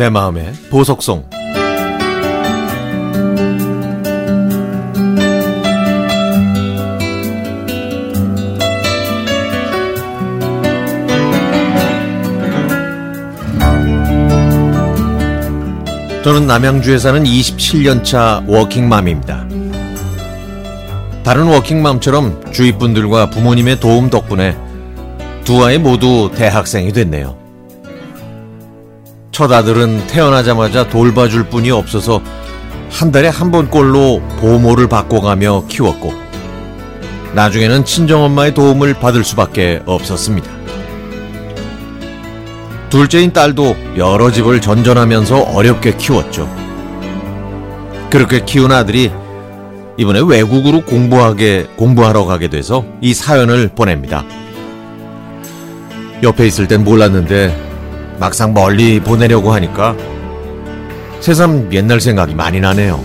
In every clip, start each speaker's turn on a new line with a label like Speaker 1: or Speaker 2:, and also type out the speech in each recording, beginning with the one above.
Speaker 1: 내 마음의 보석송 저는 남양주에 사는 27년차 워킹맘입니다. 다른 워킹맘처럼 주위 분들과 부모님의 도움 덕분에 두 아이 모두 대학생이 됐네요. 첫 아들은 태어나자마자 돌봐줄 분이 없어서 한 달에 한 번꼴로 보모를 바꿔가며 키웠고 나중에는 친정엄마의 도움을 받을 수밖에 없었습니다. 둘째인 딸도 여러 집을 전전하면서 어렵게 키웠죠. 그렇게 키운 아들이 이번에 외국으로 공부하게 공부하러 가게 돼서 이 사연을 보냅니다. 옆에 있을 땐 몰랐는데 막상 멀리 보내려고 하니까 새삼 옛날 생각이 많이 나네요.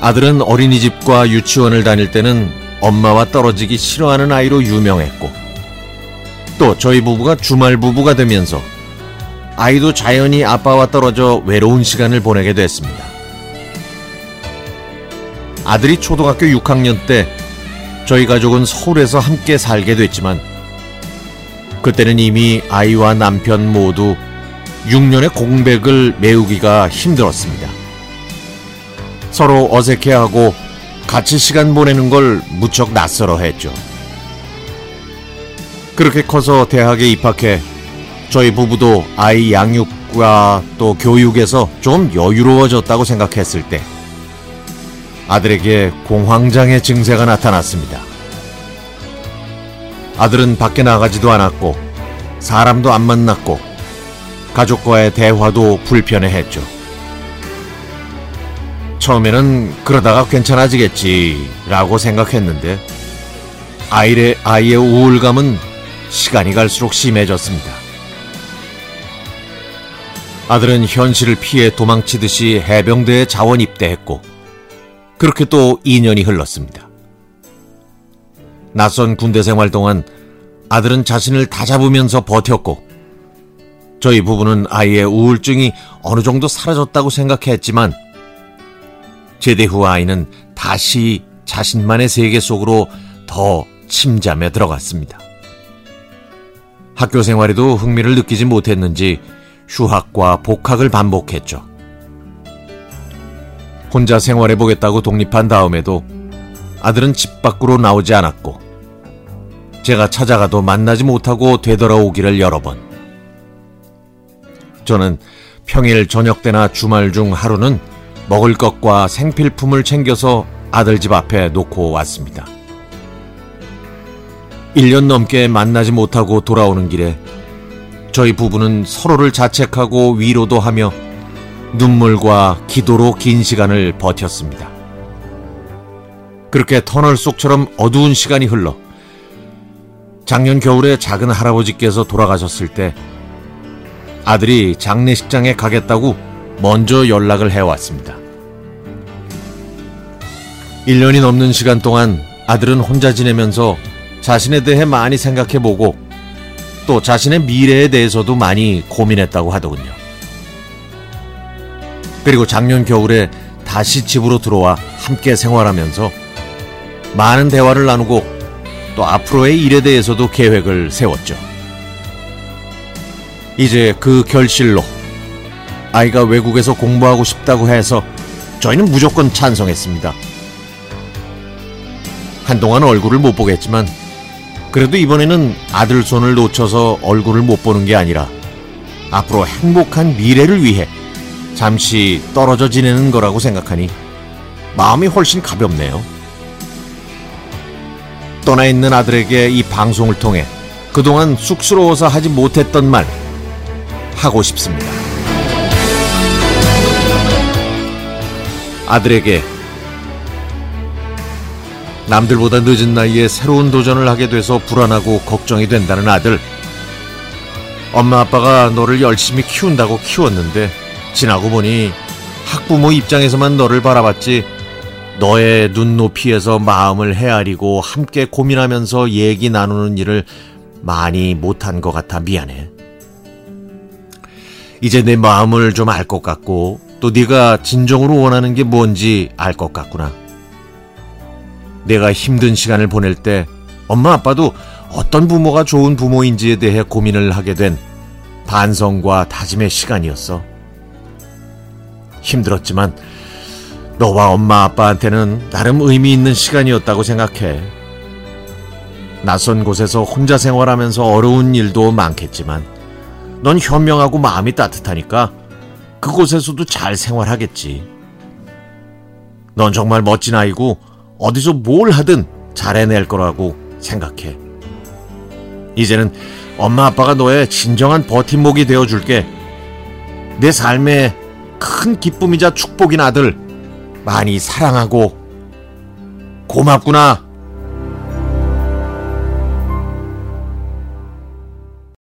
Speaker 1: 아들은 어린이집과 유치원을 다닐 때는 엄마와 떨어지기 싫어하는 아이로 유명했고 또 저희 부부가 주말 부부가 되면서 아이도 자연히 아빠와 떨어져 외로운 시간을 보내게 됐습니다. 아들이 초등학교 6학년 때 저희 가족은 서울에서 함께 살게 됐지만 그때는 이미 아이와 남편 모두 6년의 공백을 메우기가 힘들었습니다. 서로 어색해하고 같이 시간 보내는 걸 무척 낯설어 했죠. 그렇게 커서 대학에 입학해 저희 부부도 아이 양육과 또 교육에서 좀 여유로워졌다고 생각했을 때 아들에게 공황장애 증세가 나타났습니다. 아들은 밖에 나가지도 않았고 사람도 안 만났고 가족과의 대화도 불편해했죠. 처음에는 그러다가 괜찮아지겠지라고 생각했는데 아이의, 아이의 우울감은 시간이 갈수록 심해졌습니다. 아들은 현실을 피해 도망치듯이 해병대에 자원 입대했고 그렇게 또 2년이 흘렀습니다. 낯선 군대 생활 동안 아들은 자신을 다잡으면서 버텼고 저희 부부는 아이의 우울증이 어느 정도 사라졌다고 생각했지만 제대 후 아이는 다시 자신만의 세계 속으로 더 침잠에 들어갔습니다. 학교 생활에도 흥미를 느끼지 못했는지 휴학과 복학을 반복했죠. 혼자 생활해보겠다고 독립한 다음에도 아들은 집 밖으로 나오지 않았고 제가 찾아가도 만나지 못하고 되돌아오기를 여러 번. 저는 평일 저녁 때나 주말 중 하루는 먹을 것과 생필품을 챙겨서 아들 집 앞에 놓고 왔습니다. 1년 넘게 만나지 못하고 돌아오는 길에 저희 부부는 서로를 자책하고 위로도 하며 눈물과 기도로 긴 시간을 버텼습니다. 그렇게 터널 속처럼 어두운 시간이 흘러 작년 겨울에 작은 할아버지께서 돌아가셨을 때 아들이 장례식장에 가겠다고 먼저 연락을 해왔습니다. 1년이 넘는 시간 동안 아들은 혼자 지내면서 자신에 대해 많이 생각해보고 또 자신의 미래에 대해서도 많이 고민했다고 하더군요. 그리고 작년 겨울에 다시 집으로 들어와 함께 생활하면서 많은 대화를 나누고 또 앞으로의 일에 대해서도 계획을 세웠죠. 이제 그 결실로 아이가 외국에서 공부하고 싶다고 해서 저희는 무조건 찬성했습니다. 한동안 얼굴을 못 보겠지만 그래도 이번에는 아들 손을 놓쳐서 얼굴을 못 보는 게 아니라 앞으로 행복한 미래를 위해 잠시 떨어져 지내는 거라고 생각하니 마음이 훨씬 가볍네요. 떠나 있는 아들에게 이 방송을 통해 그동안 쑥스러워서 하지 못했던 말 하고 싶습니다. 아들에게 남들보다 늦은 나이에 새로운 도전을 하게 돼서 불안하고 걱정이 된다는 아들. 엄마 아빠가 너를 열심히 키운다고 키웠는데 지나고 보니 학부모 입장에서만 너를 바라봤지 너의 눈높이에서 마음을 헤아리고 함께 고민하면서 얘기 나누는 일을 많이 못한 것 같아 미안해. 이제 내 마음을 좀 알 것 같고 또 네가 진정으로 원하는 게 뭔지 알 것 같구나. 내가 힘든 시간을 보낼 때 엄마 아빠도 어떤 부모가 좋은 부모인지에 대해 고민을 하게 된 반성과 다짐의 시간이었어. 힘들었지만 너와 엄마 아빠한테는 나름 의미 있는 시간이었다고 생각해. 낯선 곳에서 혼자 생활하면서 어려운 일도 많겠지만 넌 현명하고 마음이 따뜻하니까 그곳에서도 잘 생활하겠지. 넌 정말 멋진 아이고 어디서 뭘 하든 잘 해낼 거라고 생각해. 이제는 엄마 아빠가 너의 진정한 버팀목이 되어줄게. 내 삶의 큰 기쁨이자 축복인 아들 많이 사랑하고 고맙구나.